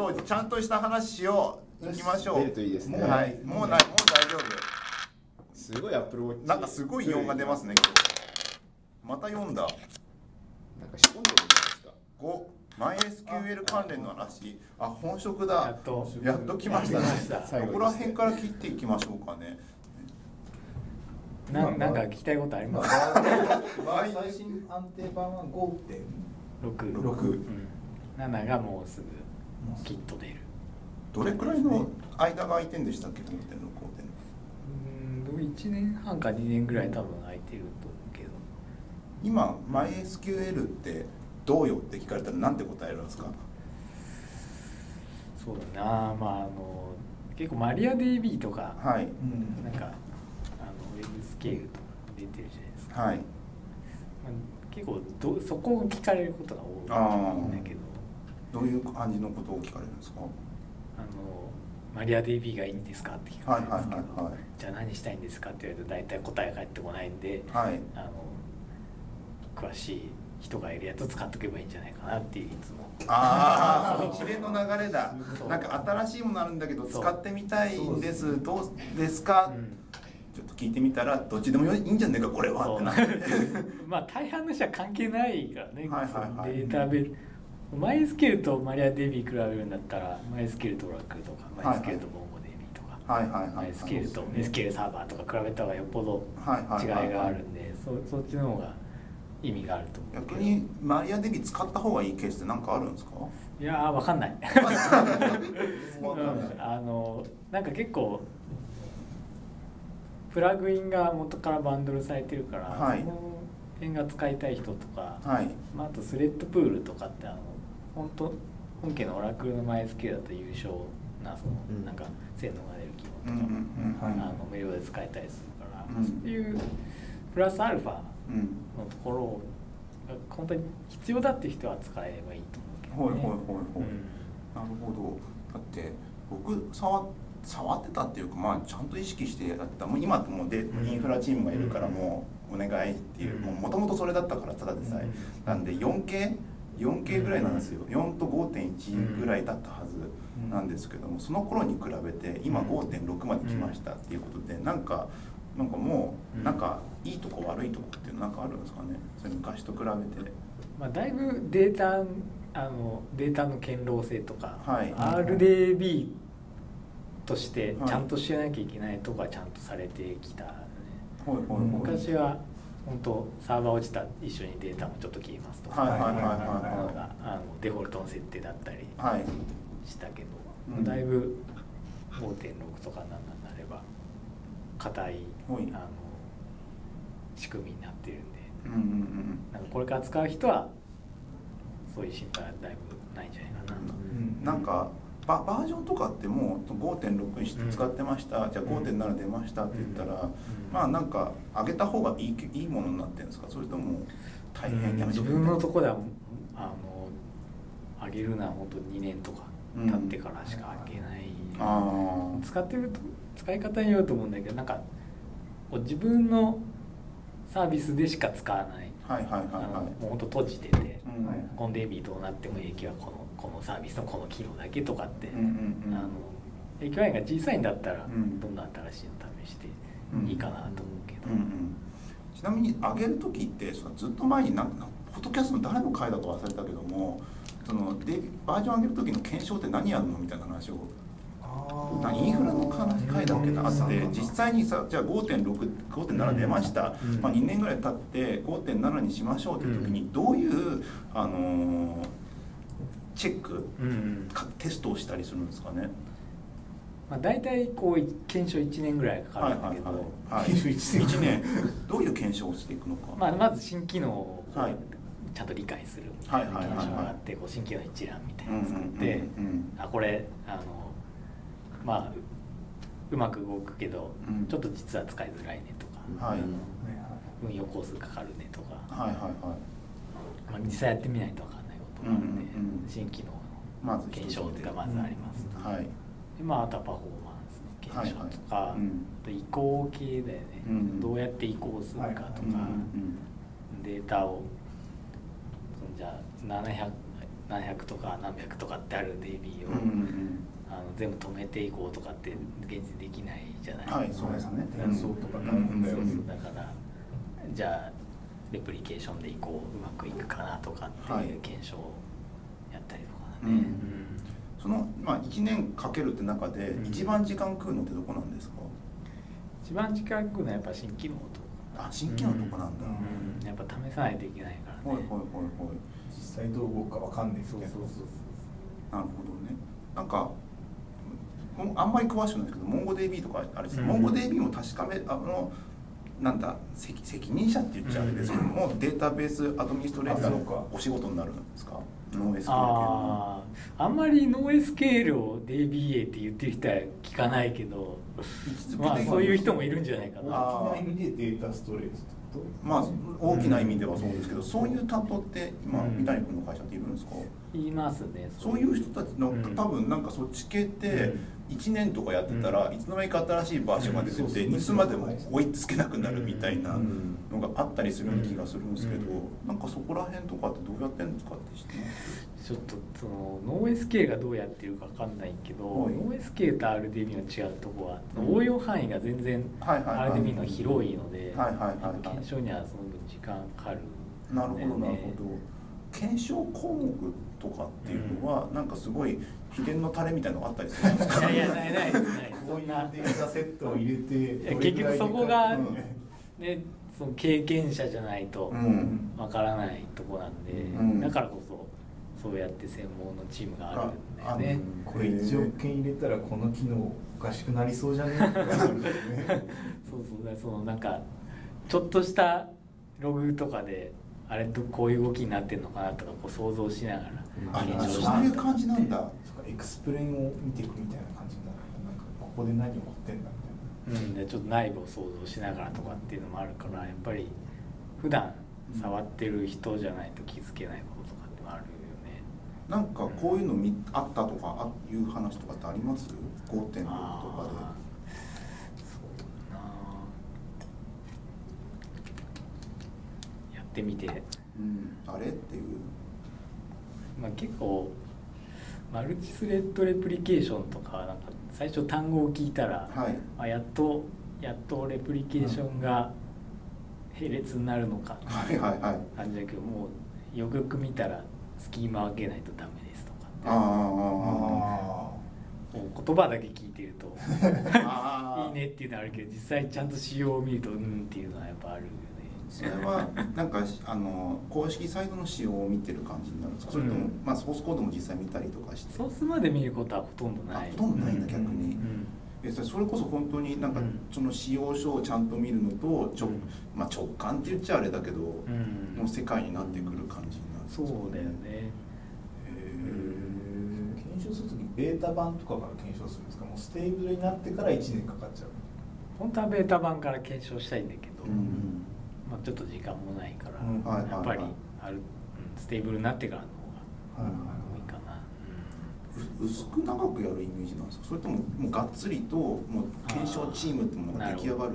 こうちゃんとした話しよう行きましょう。出るといいですね。もうはい。もうないもう大丈すごいアップルウォッチ。夫なんかすごい4が出ますね今日。また読んだ。なんか仕込んでるんじゃないですか。5マイ SQL 関連の話。あ本職だ。やっと。やっと来ましたね。来ました。最後どこら辺から切っていきましょうかねななんか聞きたいことあります？最新安定版は5.6 6 6うん、7がもうすぐきっと出る。どれくらいの間が空いてんでしたっけ5.6うん1年半か2年ぐらい多分空いてると思うけど。今 MySQL ってどうよって聞かれたらなんて答えるんですか？そうだな。まああの結構マリア DB とか、はい。うんなんかあのウェブスケールとか出てるじゃないですか、はい。まあ、結構どそこを聞かれることが多いんだけどどういう感じのことを聞かれるんですか？あのマリア DB がいいんですかって聞かれるんですけど、はいはいはいはい。じゃあ何したいんですかって言われると大体答えが返ってこないんで、はい。あの詳しい人がいるやつを使っとけばいいんじゃないかなっていういつも。ああ一連の流れだ。なんか新しいものあるんだけど使ってみたいんです。どうですか、うん。ちょっと聞いてみたらどっちでもいいんじゃねえかこれは。ってなって。まあ大半の人は関係ないからね、はいはいはい。データベースマイスケルとマリア DB 比べるんだったらマイスケルとオラクルとかマイスケルとボンゴ DB とか、はいはいマイスケルと SQL サーバーとか比べた方がよっぽど違いがあるんでそそっちの方が意味があると逆にマリアデビ使った方がいいケースって何かあるんですか？いやーわかんない。わかんない。うん。あのなんか結構プラグインが元からバンドルされてるから、はい。その辺が使いたい人とか、はい。まあ、あとスレッドプールとかってあの本当本家のオラクルのマイスケだと優勝なその、うん。なんか性能が出る機うん能とか、うんうんはい。あの無料で使えたりするから、うん。そういうプラスアルファうんのところが本当に必要だって人は使えればいいと思うけど、ね、ほいほいほいほい、うん。なるほど。だって僕触触ってたっていうかまあちゃんと意識してやってた。もう今もうでうん。インフラチームがいるからもうお願いっていううん。もともとそれだったからただでさえ。うん。なんで 4K 4K ぐらいなんですよ。4と5.1ぐらいだったはずなんですけどもその頃に比べて今5.6まで来ましたっていうことでなんかなんかもうなんかいいとこ悪いとこっていうのなんかあるんですかね？それ昔と比べて。まあ、だいぶデータあのデータの堅牢性とか、はい。RDB としてはい。ちゃんと知らなきゃいけないとこはちゃんとされてきた、ね。ほいほいほい。昔は本当サーバー落ちたら一緒にデータもちょっと消えますとか、デフォルトの設定だったりはい。したけど、うん。だいぶ5.6とかなんなれば硬いあはいの仕組みになってるんで。うんうんうん。なんかこれから使う人はそういう心配はだいぶないんじゃないかなと。うん。なんかババージョンとかってもう5.6にして使ってました、じゃあうん5.7出ましたって言ったら、うん。まあなんか上げた方がいいいいものになってるんですか？それとも大変やめ自分のとこではあの上げるのは本当2年とか経ってからしか上げない、あ使ってると使い方によると思うんだけどなんか自分のサービスでしか使わない、あはいはいはいいもう本当閉じてて、うんはいコンデビどうなっても影響はこのこのサービスのこの機能だけとかって、うんうんうん。あの影響範囲が小さいんだったら、うん。どんどん新しいの試していいかなと思うけど、うんうん。ちなみに上げる時ってそのずっと前になんかポッドキャストの誰の回だか忘れたけどもそのでバージョン上げる時の検証って何やるのみたいな話を何インフラの回だっけなあって実際にさじゃあ5.65.7出ました、うんまあ、2年ぐらい経って5.7にしましょうっていう時にどういう、あのーチェックうんうん。かテストをしたりするんですかね？まあ、大体こう検証1年ぐらいかかはいるんだけど、はいはい、はい、1年。どういう検証をしていくのか、まあ、まず新機能をちゃんと理解する。はいはいはいはい。検証があってこう新機能一覧みたいうんうなんのを作って、うんうんあこれあのまあうまく動くけど、うん。ちょっと実は使いづらいねとか、はい。運用工数かかるねとか、はいはいはい。まあ、実際やってみないと分かことなので、うんうんうん。新機能のまず一つ検証がまずありますと、はい。でまあ、あとはパフォーマンスの検証とか、はいはい。うん。あと移行系だよね、うんどうやって移行するかとか、うんうんデータをじゃあ700何百とか何百とかってある DB を、うんうんあの全部止めていこうとかって現実できないじゃないはいそうですね。転送とか大変だよね。そうそうだからじゃあレプリケーションでいこううまくいくかなとかってはいいう検証をやったりとかね、うん。その、まあ、1年かけるって中でうん。一番時間食うのってどこなんですか、一番近くのはやっぱ新機能とあ新規のとこなんだ、うん。やっぱ試さないといけないからね。ほいほいほいほい。実際どう動くかわかんないみたいなそうそうそうなるほどね。なんかあんまり詳しくないですけど MongoDB とかあれです、うん。MongoDB も確かめあのなんだ責責任者って言っちゃあれですけども、データベースアドミニストレーターのお仕事になるんですか？ノー SQL 系の。あああんまりノー SQL を DBA って言ってる人は聞かないけどまあそういう人もいるんじゃないかな。大きな意味でデータストレーまあ大きな意味ではそうですけど、そういう担当って今、うん。三谷君の会社っているんですか、言いますねそういう人たちの、うん。多分なんかそっち系ってうん1年とかやってたら、いつの間にか新しいバージョンが出てて、いつまでも追いつけなくなるみたいなうんのがあったりするような気がするんですけど、うん。なんかそこら辺とかってどうやってんですかって。知ってますちょっとそのノー SK がどうやってるかわかんないけど、はい。ノー SK と RDB の違うとこは、うん。応用範囲が全然 RDB の広いので、検証にはその分時間かかるなるほどなるねほど検証項目とかっていうのは、なんかすごい秘伝のタレみたいなのがあったりするんですか？いやいやないないないこういうデータセットを入れて結局そこがうんねその経験者じゃないとうん。わからないとこなんで、うん。だからこそそうやって専門のチームがあるんだよね。これ1億件入れたらこの機能おかしくなりそうじゃね？ってなるんだよねそうそうそのなんかちょっとしたログとかであれとこういう動きになってるのかなとかこう想像しながらあそういう感じなんだ。そうか EXPLAIN を見ていくみたいな感じになるなんかここで何起こってんだみたいな。うん、でちょっと内部を想像しながらとかっていうのもあるからやっぱり普段触ってる人じゃないと気づけないこととかってもあるよね。なんかこういうのみあったとかあいう話とかってあります ?5.6 とかであーそうだなやって。みて、うん、あれ？っていう。まあ、結構マルチスレッドレプリケーションとかなんか最初単語を聞いたら、はい。あやっとやっとレプリケーションが並列になるのかはいはいはい。感じだけどもうよくよく見たらスキーマ分けないとダメですとかって。ああもう言葉だけ聞いてると いいねっていうのはあるけど実際ちゃんと仕様を見るとうんっていうのはやっぱあるよねそれはなんかあの公式サイトの仕様を見てる感じになるんですか？それとも、うんまあ、ソースコードも実際見たりとかして？ソースまで見ることはほとんどない。あほとんどないんだ逆に。うんえそれこそ本当になんかうん。その仕様書をちゃんと見るのとちょ、うん。まあ、直感って言っちゃあれだけど、うん。の世界になってくる感じになるんですそうかだよね。へ検証するときベータ版とかから検証するんですか？もう stable になってから1年かかっちゃう。本当はベータ版から検証したいんだけど、えうんまあ、ちょっと時間もないから、うん。はいはいはい。やっぱりある、うん stable になってからの方はいはいが多いかな、う薄く長くやるイメージなんですか？それとももうがっつりともう検証チームってものが出来上がる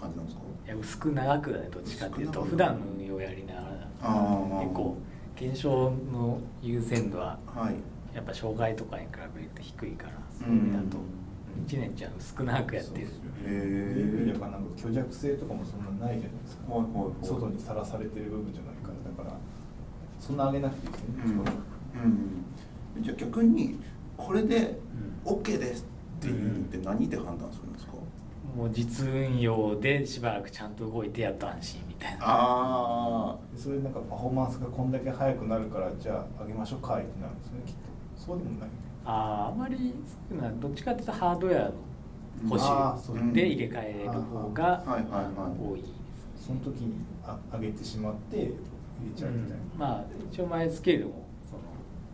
感じなんですか？いや薄く長くだねどっちかっていうと普段の運用やりながら結構検証の優先度ははい。やっぱ障害とかに比べると低いからそうんれだと1年じゃ薄く長くやってる。へですよね。ーやっぱなんか虚弱性とかもそんなないじゃないですか、はいはいはい。外にさらされてる部分じゃないから。だからそんな上げなくていいですね、うん、うん、じゃあ逆にこれでうん OK ですっていうのって何で判断するんですか、もう実運用でしばらくちゃんと動いてやっと安心みたいな。あでそれなんかパフォーマンスがこんだけ速くなるからじゃあ上げましょうかってなるんですねきっと。そうでもないあーあまりそうい。うのはどっちかっていうとハードウェアの保守で入れ替える方が多いですその時にあ上げてしまって入れちゃうみたいな、まあ一応マイスケールもその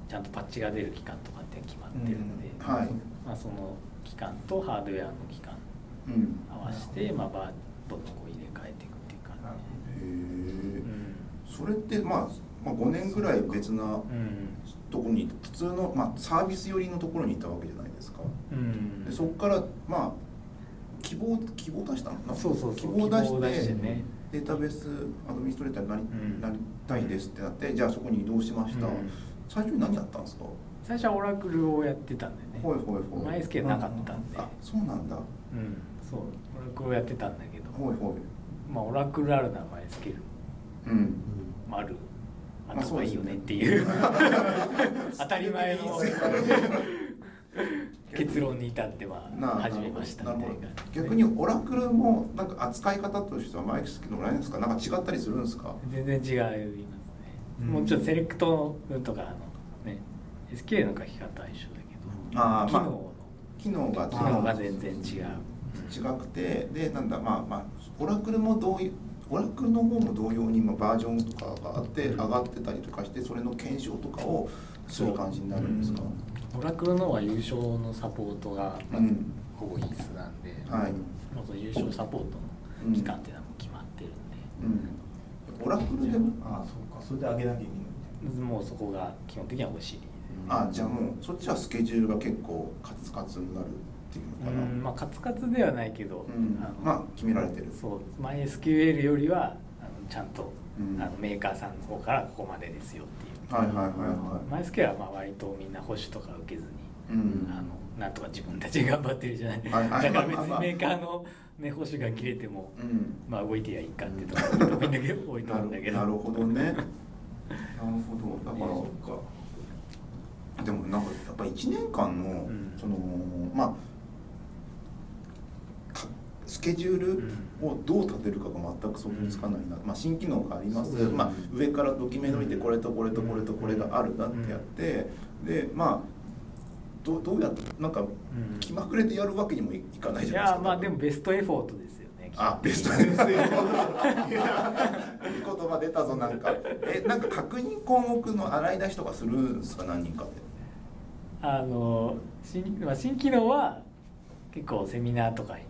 ちゃんとパッチが出る期間とかって決まってるので、うん。はい。まあ、その期間とハードウェアの期間うん。合わせて、まあ、バーどんどんこう入れ替えていくっていう感なるへじ、えうん。それって、まあ、まあ5年ぐらい別なうん。ところに普通の、まあ、サービス寄りのところにいたわけじゃないですか。うん。でそこからまあ希望希望出したの？そうそうそう。希望出して希望出してね。データベースアドミニストレーターになり,、うん。なりたいですってなってじゃあそこに移動しました、うん。最初に何やったんですか？最初はオラクルをやってたんだよね。ほいほいほい。マイスケなかったんで。あそうなんだ。うん。そうオラクルをやってたんだけど。ほいほい。まあオラクルあるならマイスケル。うん。もあるあまあった方がいいよねっていう。当たり前の。結論に至ってはな始めましたみたいなるほど。逆にオラクルもなんか扱い方としてはマイクスキのラインですかなんか違ったりするんですか？全然違いますね、うん。もうちょっとセレクトのとかあのね SQL の書き方は一緒だけどあーまあ機能の。機能が機能が全然違う。違くてでなんだまあまあオラクルも同様オラクルの方も同様にまあバージョンとかがあって上がってたりとかしてそれの検証とかをする感じになるんですか、オラクルのは優勝のサポートがまずうん。ほぼ必須なんで、はい。まあその優勝サポートの期間っていうのはもう決まってるんで、うん、オラクルでもああそうか。それで上げなきゃいけないもうそこが基本的にはお尻であじゃあもうそっちはスケジュールが結構カツカツになるっていうのかな、うんまあカツカツではないけど、うん。あのまあ決められてる。そうマイ SQL よりはあのちゃんと、うん。あのメーカーさんの方からここまでですよっていう、はいはいはいはマイ SQL はまあ割とみんな保守とか受けずに、あのなんとか自分たちで頑張ってるじゃない、はいはい。だから別にメーカーの、ね、保守が切れても、うん。まあ動いてやいいかっていうとこいんだけど多いと思うんだけど。なるほどね。なるほど。だから、そっかでもなんかやっぱ1年間の、ん。そのまあかスケジュールをどう立てるかが全く想像つかないな、まあ、新機能があります、まあ、上からドキュメント見てこれとこれとこれとこれがあるなってやって、でまあどうどうやってなんかん。気まぐれでやるわけにもいかないいじゃないですか。やまあでもベストエフォートですよね。あベストですよいい言葉出たぞなんか。えなんか確認項目の洗い出しとかするんですか何人かで？あの新,、まあ、新機能は結構セミナーとか行ってると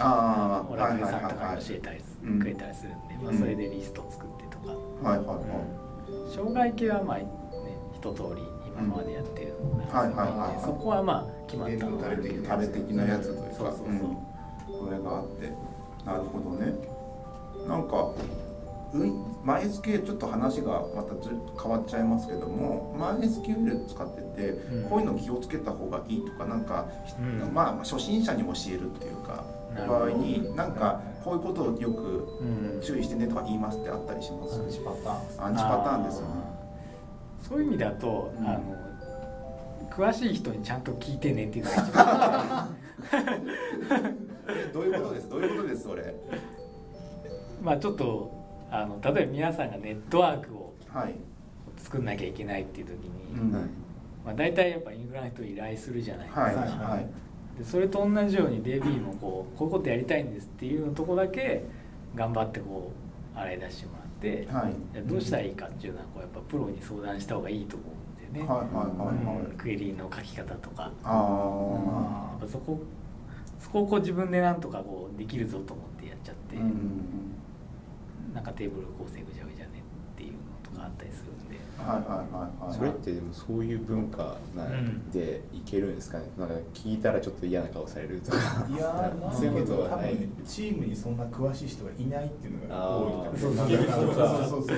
あーオラクルさんとかはいはいはいはい教えたりくれたりするんで、まあ、うん。それでリスト作ってとか、はいはいはい、障害系はまあね一通り今までやってるのが、はいはいそこはまあ決まったのがあるけどタレ的なやつというかそうそうそう、う。んこれがあって。なるほどね。なんかうんマイ SQL ちょっと話がまたず変わっちゃいますけどもマイ SQL 使ってて、うん。こういうの気をつけた方がいいとかなんか、うん。まあ初心者に教えるっていうか場合になんかこういうことをよくうん。注意してねとか言いますってあったりします、アンチパターンアンチパターンですよね。そういう意味だと、うん。あの詳しい人にちゃんと聞いてねっていうのが どういうことです？どういうことです？それ。まあちょっとあの例えば皆さんがネットワークをはい、作んなきゃいけないっていう時に、うん。はいまあ、大体やっぱインフラの人依頼するじゃないですか、はいははいいでそれと同じように DB もこうこういうことやりたいんですっていうのとこだけ頑張ってこう洗い出してもらって、はいじゃあどうしたらいいかっていうのはこうやっぱプロに相談した方がいいと思うんでね、はいはいはいはいうんクエリの書き方とか、あそこそこをこう自分でなんとかこうできるぞと思ってやっちゃって、うんなんかテーブル構成ぐちゃぐちゃねっていうのとかあったりするそれってでもそういう文化なん。でいけるんですかね、なんか聞いたらちょっと嫌な顔されるとか。いや ーそういうことは多ない。チームにそんな詳しい人がいないっていうのが多いそうそうそうそう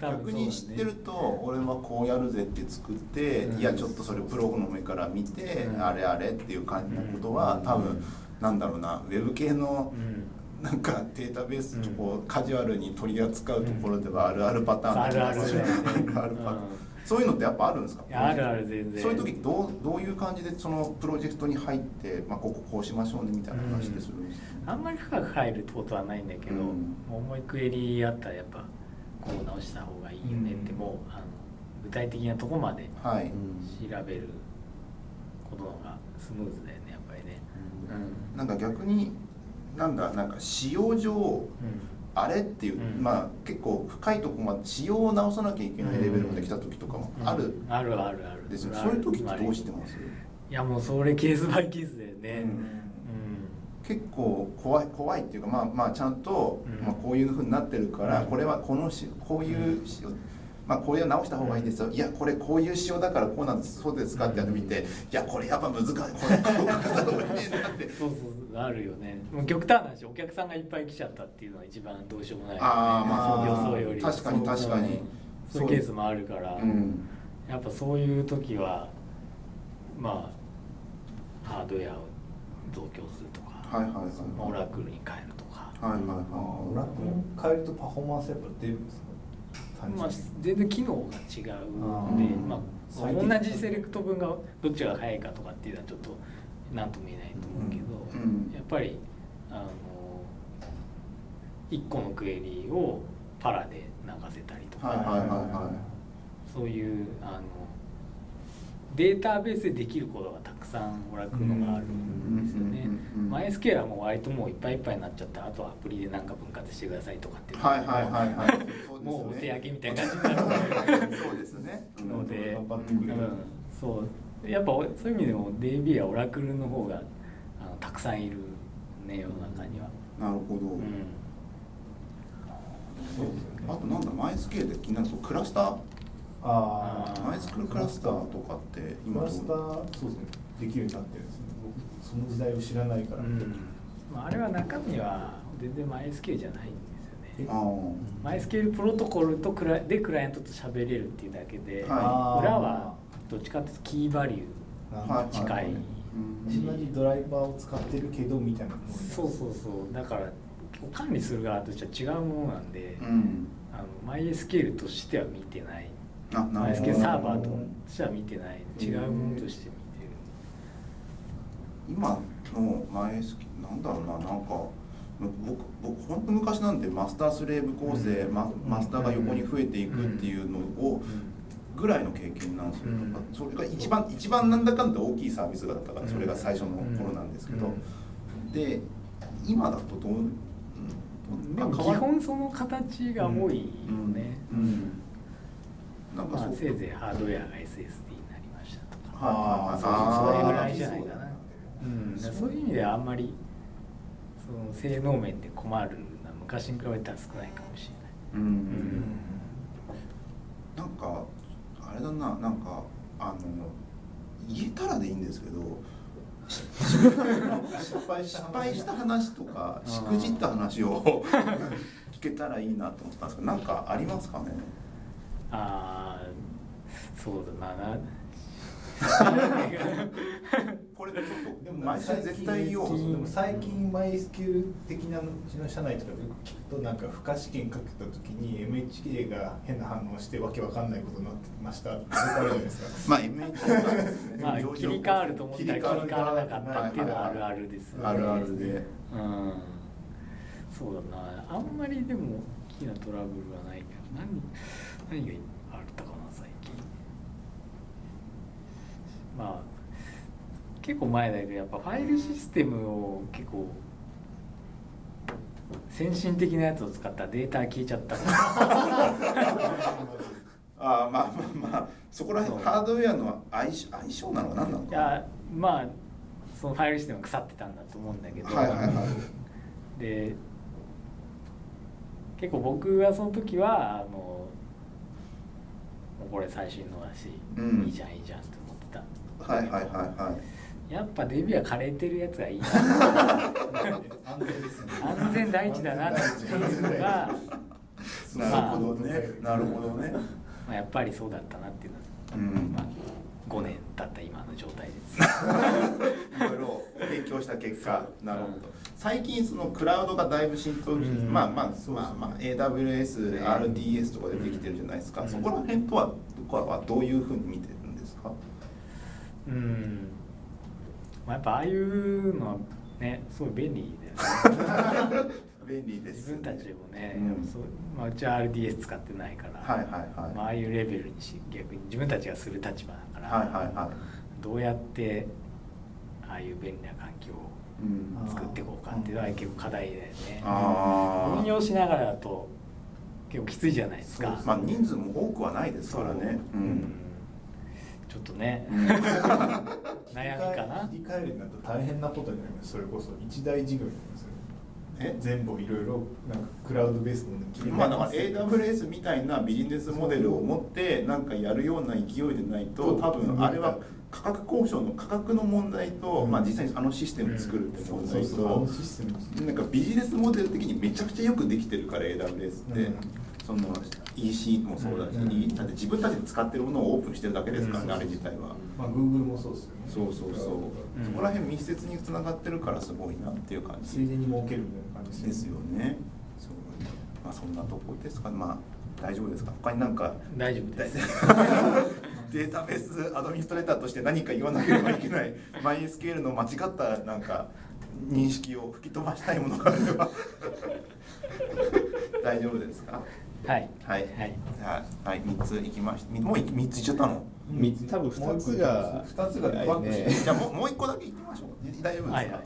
逆に知ってると俺はこうやるぜって作って、うんいやちょっとそれプロの目から見て、うんあれあれっていう感じのことは、うん多分なんだろうなウェブ系のうんなんかデータベースうん。こうカジュアルに取り扱うところではあるあるパターンあるある。そういうのってやっぱあるんですか？あるある全然。そういう時どうどういう感じでそのプロジェクトに入って、まあ、こここうしましょうねみたいな話でするんですか、あんまり深く入るってことはないんだけど、うん。重いクエリあったらやっぱこう直した方がいいよねって、うん。もうあの具体的なとこまではい、調べることの方がスムーズだよねやっぱりね。うん。なんか逆になんだなんか使用上あれっていう、うん。まあ結構深いとこまで仕様を直さなきゃいけないレベルまで来た時とかもうんあるうん。あるあるある。ですよ、そういう時ってどうしてます、いやもうそれケースバイケースだよね。うん。うん。結構怖い怖いっていうかまあまあちゃんと、うん。まあ、こういうふうになってるから、うん。これはこのしこういう仕様まあこれは直した方がいいですよ、いやこれこういう仕様だからこうなんです。そうですか？ってやってみて、いやこれやっぱ難しい。これこう書かざるを得ねえなって。そうそうあるよね。もう極端な話お客さんがいっぱい来ちゃったっていうのは一番どうしようもない。よね、あーまあ予想より。確かに確かに。そういうケースもあるから、う。んやっぱそういう時はまあハードウェアを増強するとか、はいはいはい。オラクルに変えるとか、はいはいあはい。ー楽に変えるとパフォーマンスやっぱ出るんですか？単純まあに、全然機能が違うあんでーまあ、同じセレクト分がどっちが速いかとかっていうのはちょっと何とも言えないと思うけど、うん。やっぱりあの1個のクエリをパラで流せたりとか、はいはいはいはそういうあのデータベースでできることがたくさんオラクルのがあるんですよね。うんうんうんうん。マイスケールはもう割ともういっぱいいっぱいになっちゃったらあとはアプリで何か分割してくださいとかっていうのはいはいはいはい。もうお手上げみたいな感じになるそうで。すねので、うん、そう。やっぱそういう意味でも DB はオラクルの方があのたくさんいるね世の中には。なるほど、うん。あとなんだマイスケールで気になるとクラスターあー。マイスクールクラスターとかってク今どう？ラスターそうですね。できるようになってるんですね。僕その時代を知らないから、うん。まあ、あれは中身は全然マイスケールじゃないんですよね。マイスケールプロトコルとクラでクライアントと喋れるっていうだけで、は裏はどっちかっていうとキーバリュー。なんかはい。近い。うん。同じドライバーを使ってるけどみたいなそうそうそう。だから管理する側としては違うものなんで、うん。あのマイスケールとしては見てないあなマイスケーるほどルサーバーとしては見てない。違うものとして見てる。今のマイスケなんだろうななんか僕僕本当昔なんでマスタースレーブ構成、うん。ママスターが横に増えていくっていうのをぐらいの経験なんですよ、うん。それが一番一番なんだかんだ大きいサービスがだったからそれが最初の頃なんですけど、で今だとどう、うんでも基本その形が多いよね、うん。うんなんかまあ、せいぜいハードウェアが SSD になりましたとか、あーそれぐらいじゃないかな、うん、そういう意味ではあんまりその性能面で困るのは昔に比べたら少ないかもしれない。うんん。なんかあれだななんかあの言えたらでいいんですけど失敗した話とかしくじった話を 聞けたらいいなと思ったんですけどなんかありますかね？ああそうだな。な これちょっとでも毎週絶対言おう。でも最近マイスキル的なうちの社内とかよく聞くとなんか付加試験かけた時に MHK が変な反応してわけわかんないことになってましたってあるじゃないですか。まあ MH なんですね。まあ切り替わると思ったら切り替わらなかったっていうのはあるあるですよね。あるあるで。うん、そうだな。あんまりでも大きなトラブルはないけど何何があったかな最近。まあ結構前だけどやっぱファイルシステムを結構先進的なやつを使ったらデータ消えちゃった。ああまあまあまあそこら辺ハードウェアの相性相性なのか何なのか。いやまあそのファイルシステムが腐ってたんだと思うんだけど、はいはいはい。で結構僕はその時はあのこれ最新のだし、うん。いいじゃんいいじゃんって思ってた。はいはいはいはい。やっぱデビューは枯れてるやつがいい。な安全ですね安全第一だなっていうのが、なるほどね。なるほどね。まあ、やっぱりそうだったなっていうのは、うん。まあ、5年経った今の状態です。いろいろ提供した結果。なるほど。最近そのクラウドがだいぶ浸透、うん。まあまあそうまあまあ AWS、ね。RDS とかでできてるじゃないですか、うん。そこら辺とは僕はどういうふうに見てるんですか？うん、まあ、やっぱああいうのはねすごい便利だよね。便利です自分たちでもね、うん。そうまあ、うちは RDS 使ってないから、はいはいはい。まあ、ああいうレベルにし逆に自分たちがする立場はいはいはい。どうやってああいう便利な環境をうん。作っていこうかっていうのは結構課題だよね。運用しながらだと結構きついじゃないですか。まあ人数も多くはないですからね。そう。ううん。んちょっとね、うん。悩みかな。切り替えるになると大変なことになります。それこそ一大事業になりますよねえ全部いろいろなんかクラウドベースの切り替えまあだか AWS みたいなビジネスモデルを持ってなんかやるような勢いでないと多分あれは価格交渉の価格の問題と、うん。まあ実際にあのシステムを作るって問題となんかビジネスモデル的にめちゃくちゃよくできてるから AWS って、うんその EC もそうだし、うん。だって自分たちで使ってるものをオープンしてるだけですからね、うん。あれ自体は。まあ Google もそうですよね。そうそうそう、うん。そこら辺密接につながってるからすごいなっていう感ついじでに儲けるみたいな感じですよね。そうまあそんなとこですか。まあ大丈夫ですか？他になんか？大丈夫です。データベースアドミニストレーターとして何か言わなければいけない。マイスケールの間違ったなんか認識を吹き飛ばしたいものがあれば。大丈夫ですか？はい。はい、はい。はい。3ついきましたもう3ついっちゃったの？み多分二つが2つがねじゃあもうもう1個だけいきましょう。大丈夫ですか、はいはい